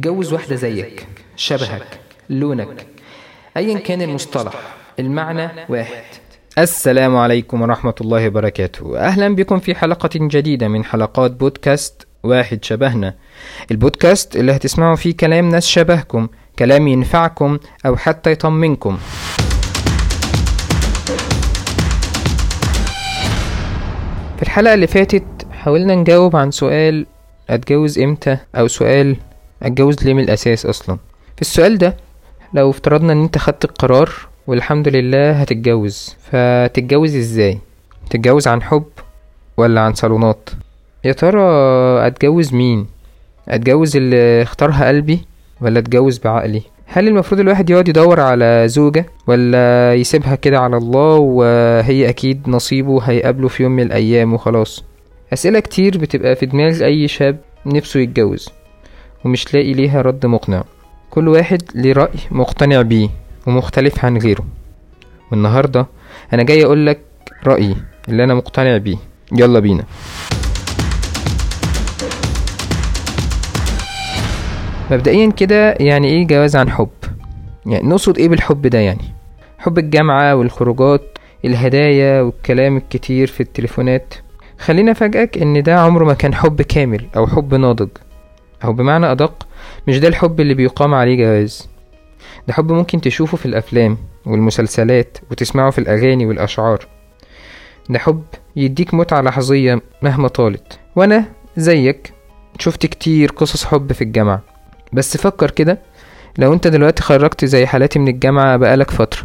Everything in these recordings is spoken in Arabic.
اتجوز واحدة زيك شبهك لونك أيا كان المصطلح المعنى واحد. السلام عليكم ورحمة الله وبركاته. أهلا بكم في حلقة جديدة من حلقات بودكاست واحد شبهنا. البودكاست اللي هتسمعوا فيه كلام ناس شبهكم كلام ينفعكم أو حتى يطمنكم. في الحلقة اللي فاتت حاولنا نجاوب عن سؤال أتجوز إمتى؟ أو سؤال أتجوز ليه من الأساس أصلا؟ في السؤال ده لو افترضنا إن أنت خدت القرار والحمد لله هتتجوز فتتجوز إزاي؟ تتجوز عن حب ولا عن صالونات؟ يا ترى أتجوز مين؟ أتجوز اللي اختارها قلبي ولا أتجوز بعقلي؟ هل المفروض الواحد يقعد يدور على زوجة ولا يسيبها كده على الله وهي أكيد نصيبه هيقابله في يوم من الأيام وخلاص؟ أسئلة كتير بتبقى في دماغ أي شاب نفسه يتجوز. ومش لاقي ليها رد مقنع. كل واحد ليه رأي مقتنع بيه ومختلف عن غيره. والنهاردة أنا جاي أقولك رأيي اللي أنا مقتنع بيه. يلا بينا. مبدئيا كده يعني إيه جواز عن حب؟ يعني نقصد إيه بالحب ده يعني؟ حب الجامعة والخروجات الهدايا والكلام الكتير في التليفونات. خلينا أفاجئك إن ده عمره ما كان حب كامل أو حب ناضج. أو بمعنى أدق مش ده الحب اللي بيقام عليه جواز. ده حب ممكن تشوفه في الأفلام والمسلسلات وتسمعه في الأغاني والأشعار. ده حب يديك متعة لحظية مهما طالت. وأنا زيك شفت كتير قصص حب في الجامعة. بس فكر كده لو أنت دلوقتي خرجت زي حالاتي من الجامعة بقالك فترة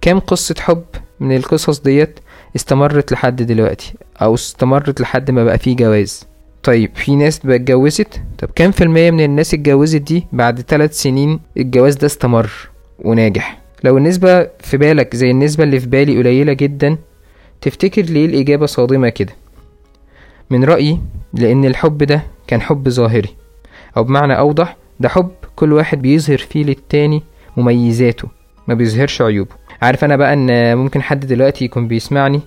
كام قصة حب من القصص ديت استمرت لحد دلوقتي أو استمرت لحد ما بقى فيه جواز؟ طيب في ناس بقى اتجوزت؟ طب كام في المية من الناس اتجوزت دي بعد ثلاث سنين الجواز ده استمر وناجح؟ لو النسبة في بالك زي النسبة اللي في بالي قليلة جدا تفتكر ليه الإجابة صادمة كده؟ من رأيي لأن الحب ده كان حب ظاهري أو بمعنى أوضح ده حب كل واحد بيظهر فيه للتاني مميزاته ما بيظهرش عيوبه. عارف أنا بقى إن ممكن حد دلوقتي يكون بيسمعني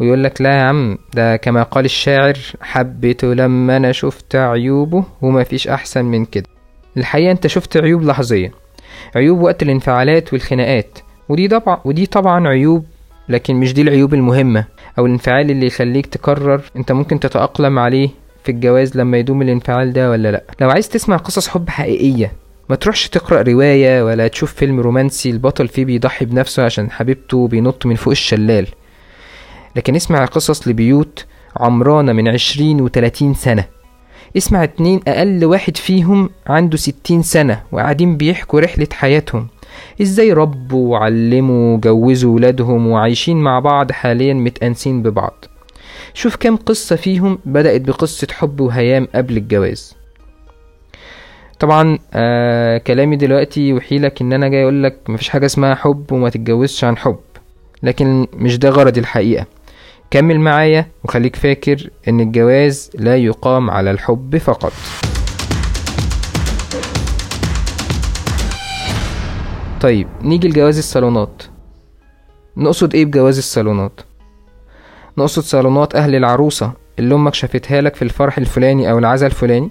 ويقول لك لا يا عم ده كما قال الشاعر حبيته لما أنا شفت عيوبه وما فيش أحسن من كده. الحقيقة أنت شفت عيوب لحظية عيوب وقت الانفعالات والخناقات ودي طبعا ودي طبعا عيوب لكن مش دي العيوب المهمة أو الانفعال اللي يخليك تقرر أنت ممكن تتأقلم عليه في الجواز لما يدوم الانفعال ده ولا لأ. لو عايز تسمع قصص حب حقيقية ما تروحش تقرأ رواية ولا تشوف فيلم رومانسي البطل فيه بيضحي بنفسه عشان حبيبته بينط من فوق الشلال. لكن اسمع قصص لبيوت عمرانة من عشرين وتلاتين سنة. اسمع اتنين أقل واحد فيهم عنده ستين سنة وقاعدين بيحكوا رحلة حياتهم. إزاي ربوا وعلموا وجوزوا ولادهم وعايشين مع بعض حاليا متأنسين ببعض؟ شوف كام قصة فيهم بدأت بقصة حب وهيام قبل الجواز. طبعا آه كلامي دلوقتي يوحيلك إن أنا جاي اقولك مفيش حاجة اسمها حب وما تتجوزش عن حب. لكن مش ده غرض الحقيقة. كمل معايا وخليك فاكر إن الجواز لا يقام على الحب فقط. طيب نيجي لجواز الصالونات. نقصد إيه بجواز الصالونات؟ نقصد صالونات أهل العروسة اللي أمك شافتها لك في الفرح الفلاني أو العزا الفلاني؟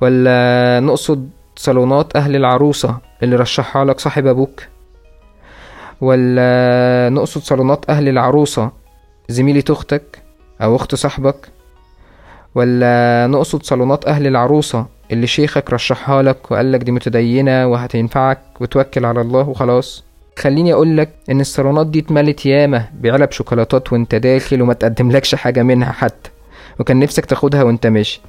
ولا نقصد صالونات أهل العروسة اللي رشحها لك صاحب أبوك؟ ولا نقصد صالونات أهل العروسة زميلة أختك أو أخت صاحبك؟ ولا نقصد صالونات أهل العروسة اللي شيخك رشحها لك وقالك دي متدينة وهتنفعك وتوكل على الله وخلاص؟ خليني اقولك إن الصالونات دي اتملت ياما بعلب شوكولاتات وأنت داخل وما تقدملكش حاجة منها حتى وكان نفسك تاخدها وأنت ماشي.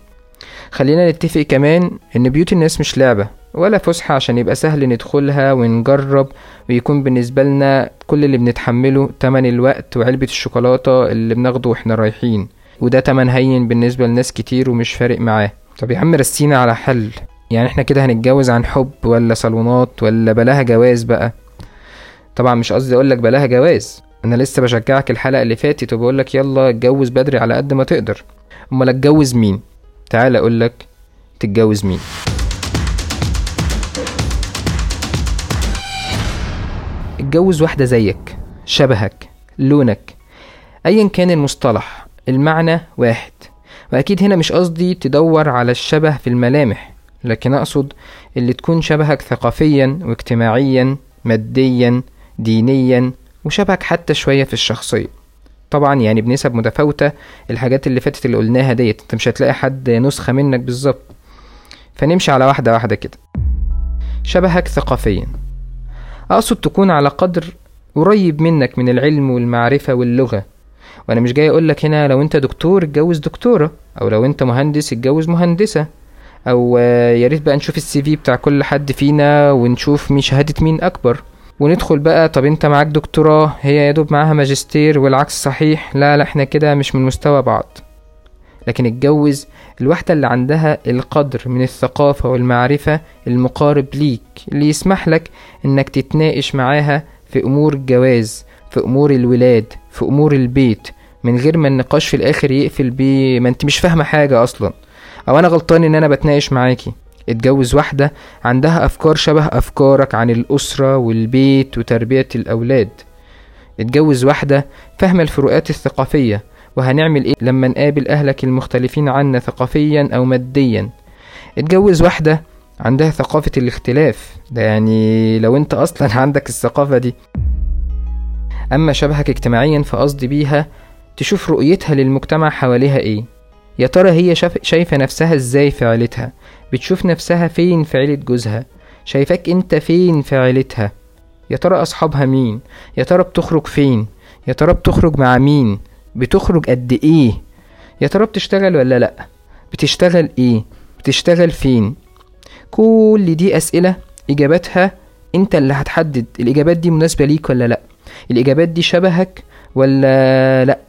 خلينا نتفق كمان إن بيوت الناس مش لعبة ولا فسحة عشان يبقى سهل ندخلها ونجرب ويكون بالنسبة لنا كل اللي بنتحمله تمن الوقت وعلبة الشوكولاتة اللي بناخده وإحنا رايحين. وده تمن هين بالنسبة لناس كتير ومش فارق معاه. طب يا عم رسينا على حل. يعني إحنا كده هنتجوز عن حب ولا صالونات ولا بلاها جواز بقى؟ طبعا مش قصدي أقول لك بلاها جواز. أنا لسه بشجعك الحلقة اللي فاتت وبقول لك يلا اتجوز بدري على قد ما تقدر. أمال اتجوز مين؟ تعال أقول لك تتجوز مين. اتجوز واحدة زيك شبهك لونك ايا كان المصطلح المعنى واحد. وأكيد هنا مش قصدي تدور على الشبه في الملامح لكن أقصد اللي تكون شبهك ثقافيا واجتماعيا ماديا دينيا وشبهك حتى شوية في الشخصية. طبعا يعني بنسب متفاوتة الحاجات اللي فاتت اللي قلناها ديت. أنت مش هتلاقي حد نسخة منك بالظبط. فنمشي على واحدة واحدة كده. شبهك ثقافيا. أقصد تكون على قدر قريب منك من العلم والمعرفة واللغة. وأنا مش جاي أقولك هنا لو أنت دكتور اتجوز دكتورة أو لو أنت مهندس اتجوز مهندسة. أو آه، يا ريت بقى نشوف السي في بتاع كل حد فينا ونشوف مين شهادة مين أكبر. وندخل بقى. طب انت معاك دكتوراه؟ هي يا دوب معاها ماجستير والعكس صحيح. لا لا إحنا كده مش من مستوى بعض. لكن اتجوز الواحدة اللي عندها القدر من الثقافة والمعرفة المقارب ليك اللي يسمح لك انك تتناقش معاها في أمور الجواز في أمور الولاد في أمور البيت من غير ما النقاش في الآخر يقفل بيه. ما انت مش فاهمة حاجة أصلا. أو أنا غلطان إن أنا بتناقش معاكي. اتجوز واحدة عندها أفكار شبه أفكارك عن الأسرة والبيت وتربية الأولاد. اتجوز واحدة فاهمة الفروقات الثقافية وهنعمل إيه لما نقابل أهلك المختلفين عنا ثقافيا أو ماديا. اتجوز واحدة عندها ثقافة الاختلاف. ده يعني لو أنت أصلا عندك الثقافة دي. أما شبهك اجتماعيا فقصدي بيها تشوف رؤيتها للمجتمع حواليها إيه. يا ترى هي شايفة نفسها إزاي في عيلتها؟ بتشوف نفسها فين في عيلة جوزها؟ شايفاك انت فين في عيلتها؟ يا ترى أصحابها مين؟ يا ترى بتخرج فين؟ يا ترى بتخرج مع مين؟ بتخرج قد إيه؟ يا ترى بتشتغل ولا لأ؟ بتشتغل إيه؟ بتشتغل فين؟ كل دي أسئلة إجاباتها انت اللي هتحدد الإجابات دي مناسبة ليك ولا لأ. الإجابات دي شبهك ولا لأ؟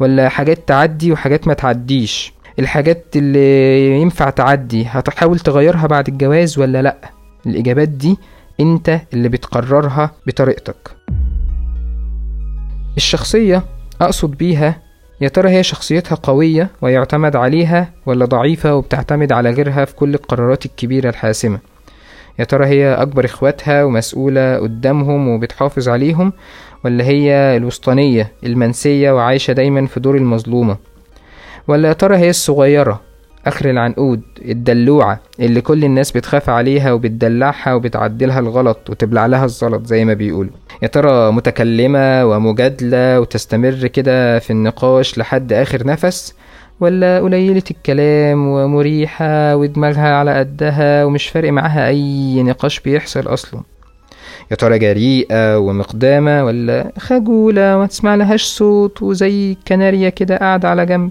ولا حاجات تعدي وحاجات ما تعديش؟ الحاجات اللي ينفع تعدي هتحاول تغيرها بعد الجواز ولا لأ؟ الإجابات دي أنت اللي بتقررها بطريقتك. الشخصية أقصد بيها يا ترى هي شخصيتها قوية ويعتمد عليها ولا ضعيفة وبتعتمد على غيرها في كل القرارات الكبيرة الحاسمة؟ يا ترى هي أكبر إخواتها ومسؤولة قدامهم وبتحافظ عليهم ولا هي الوسطانية المنسية وعايشة دايما في دور المظلومة؟ ولا يا ترى هي الصغيرة؟ آخر العنقود الدلوعة اللي كل الناس بتخاف عليها وبتدلعها وبتعدلها الغلط وتبلع لها الزلط زي ما بيقولوا. يا ترى متكلمة ومجادلة وتستمر كده في النقاش لحد آخر نفس؟ ولا قليلة الكلام ومريحة ودماغها على قدها ومش فارق معاها أي نقاش بيحصل أصلا؟ يا ترى جريئة ومقدامة ولا خجولة ما تسمع لهاش صوت وزي كناريا كده قاعدة على جنب؟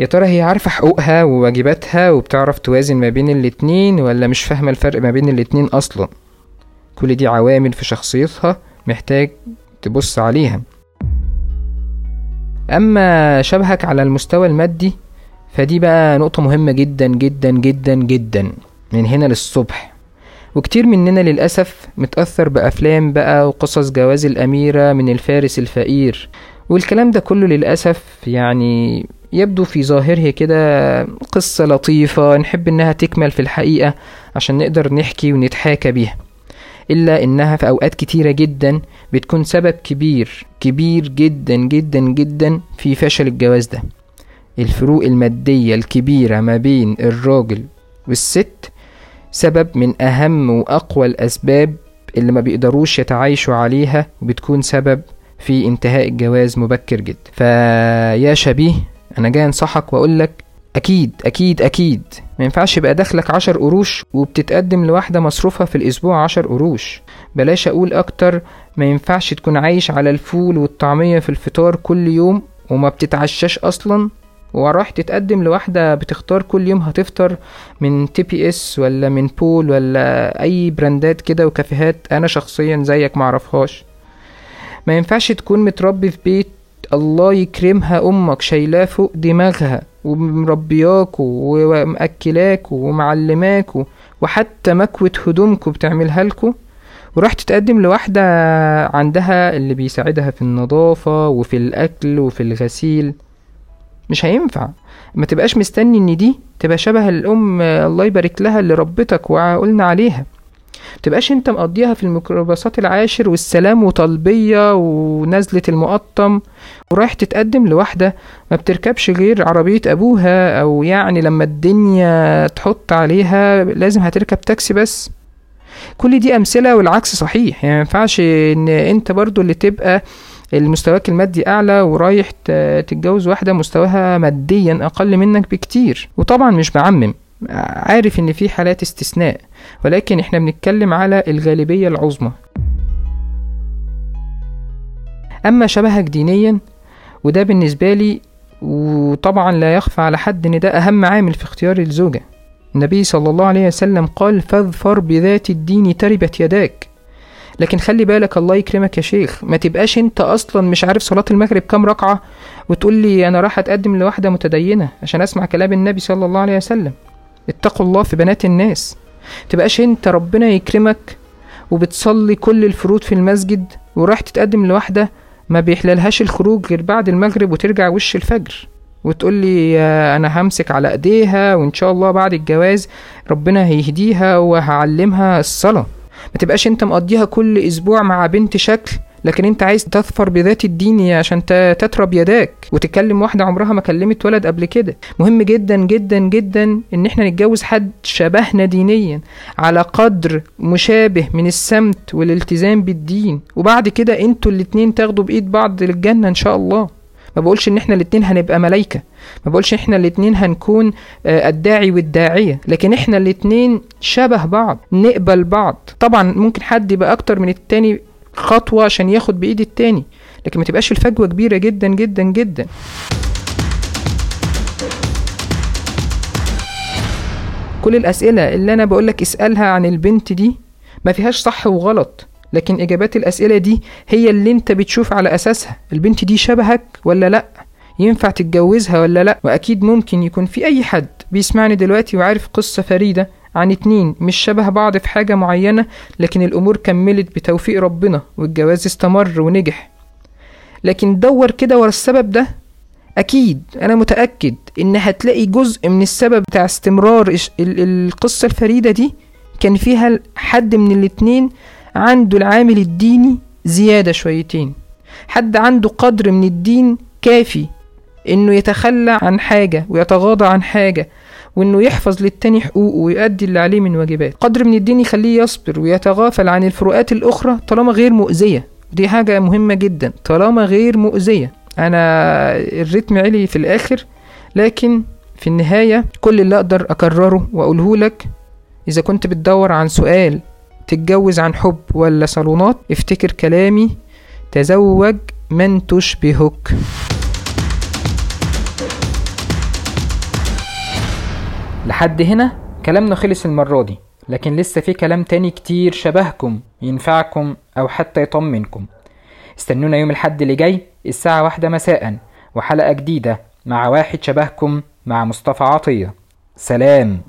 يا ترى هي عارفة حقوقها وواجباتها وبتعرف توازن ما بين الاتنين ولا مش فاهمة الفرق ما بين الاتنين أصلا؟ كل دي عوامل في شخصيتها محتاج تبص عليها. أما شبهك على المستوى المادي فدي بقى نقطة مهمة جدا جدا جدا جدا من هنا للصبح. وكتير مننا للأسف متأثر بأفلام بقى وقصص جواز الأميرة من الفارس الفقير. والكلام ده كله للأسف يعني يبدو في ظاهره كده قصة لطيفة نحب إنها تكمل في الحقيقة عشان نقدر نحكي ونتحاكى بيها. إلا إنها في أوقات كتيرة جدا بتكون سبب كبير كبير جدا جدا جدا في فشل الجواز ده. الفروق المادية الكبيرة ما بين الراجل والست سبب من أهم وأقوى الأسباب اللي ما بيقدروش يتعايشوا عليها وبتكون سبب في انتهاء الجواز مبكر جدا. فيا شبيه أنا جاي أنصحك وأقول لك أكيد أكيد أكيد. ما ينفعش يبقى دخلك عشر قروش وبتتقدم لواحدة مصروفها في الأسبوع عشر قروش. بلاش أقول أكتر ما ينفعش تكون عايش على الفول والطعمية في الفطار كل يوم وما بتتعشاش أصلا. وراح تتقدم لواحدة بتختار كل يوم هتفطر من TBS ولا من بول ولا أي براندات كده وكافيهات. أنا شخصيا زيك معرفهاش ما ينفعش تكون متربي في بيت الله يكرمها أمك شايلاه فوق دماغها ومربياكوا ومأكلاكوا ومعلماكوا وحتى مكوة هدومكوا بتعملها لكوا وراح تتقدم لواحدة عندها اللي بيساعدها في النظافة وفي الأكل وفي الغسيل. مش هينفع. ما تبقاش مستني إن دي تبقى شبه الأم الله يبارك لها اللي ربتك وقلنا عليها. متبقاش انت مقضيها في الميكروباصات العاشر والسلام وطلبية ونزلة المقطم ورايح تتقدم لواحدة ما بتركبش غير عربية أبوها أو يعني لما الدنيا تحط عليها لازم هتركب تاكسي بس. كل دي أمثلة والعكس صحيح. يعني ما ينفعش إن أنت برضو اللي تبقى المستواك المادي أعلى ورايح تتجوز واحدة مستواها ماديا أقل منك بكتير. وطبعا مش بعمم. عارف إن في حالات استثناء ولكن إحنا بنتكلم على الغالبية العظمى. أما شبهك دينيا وده بالنسبة لي وطبعا لا يخفى على حد إن ده أهم عامل في اختيار الزوجة. النبي صلى الله عليه وسلم قال فاظفر بذات الدين تربت يداك. لكن خلي بالك الله يكرمك يا شيخ ما تبقاش أنت أصلا مش عارف صلاة المغرب كام ركعة وتقول لي أنا راح أتقدم لواحدة متدينة عشان أسمع كلام النبي صلى الله عليه وسلم. اتقوا الله في بنات الناس. تبقاش انت ربنا يكرمك وبتصلي كل الفروض في المسجد وراح تتقدم لواحدة ما بيحللهاش الخروج غير بعد المغرب وترجع وش الفجر وتقول لي أنا همسك على إيديها وإن شاء الله بعد الجواز ربنا هيهديها وهعلمها الصلاة. ما تبقاش انت مقضيها كل أسبوع مع بنت شكل لكن انت عايز تظفر بذات الدين عشان تترب يداك وتكلم واحدة عمرها ما كلمت ولد قبل كده. مهم جدا جدا جدا إن إحنا نتجوز حد شبهنا دينيا على قدر مشابه من السمت والالتزام بالدين. وبعد كده أنتوا الاتنين تاخدوا بإيد بعض للجنة إن شاء الله. ما بقولش إن إحنا الاتنين هنبقى ملايكة. ما بقولش إحنا الاتنين هنكون آه، الداعي والداعية. لكن إحنا الاتنين شبه بعض نقبل بعض. طبعا ممكن حد يبقى أكتر من التاني خطوة عشان ياخد بإيد التاني لكن ما تبقاش الفجوة كبيرة جدا جدا جدا. كل الأسئلة اللي أنا بقولك اسألها عن البنت دي ما فيهاش صح وغلط لكن إجابات الأسئلة دي هي اللي أنت بتشوف على أساسها. البنت دي شبهك ولا لأ؟ ينفع تتجوزها ولا لأ؟ وأكيد ممكن يكون في أي حد بيسمعني دلوقتي وعارف قصة فريدة عن اتنين مش شبه بعض في حاجة معينة لكن الأمور كملت بتوفيق ربنا والجواز استمر ونجح. لكن دور كده ورا السبب ده؟ أكيد أنا متأكد إن هتلاقي جزء من السبب بتاع استمرار القصة الفريدة دي كان فيها حد من الاتنين عنده العامل الديني زيادة شويتين. حد عنده قدر من الدين كافي إنه يتخلى عن حاجة ويتغاضى عن حاجة وإنه يحفظ للتاني حقوقه ويؤدي اللي عليه من واجبات. قدر من الدين يخليه يصبر ويتغافل عن الفروقات الأخرى طالما غير مؤذية. دي حاجة مهمة جدا. طالما غير مؤذية. أنا الريتم علي في الآخر لكن في النهاية كل اللي أقدر أكرره وأقوله لك إذا كنت بتدور عن سؤال تتجوز عن حب ولا صالونات افتكر كلامي تزوج من تشبهك. لحد هنا كلامنا خلص المرة دي لكن لسه في كلام تاني كتير شبهكم ينفعكم أو حتى يطمنكم. استنونا يوم الحد اللي جاي الساعة واحدة مساء وحلقة جديدة مع واحد شبهكم مع مصطفى عطية. سلام.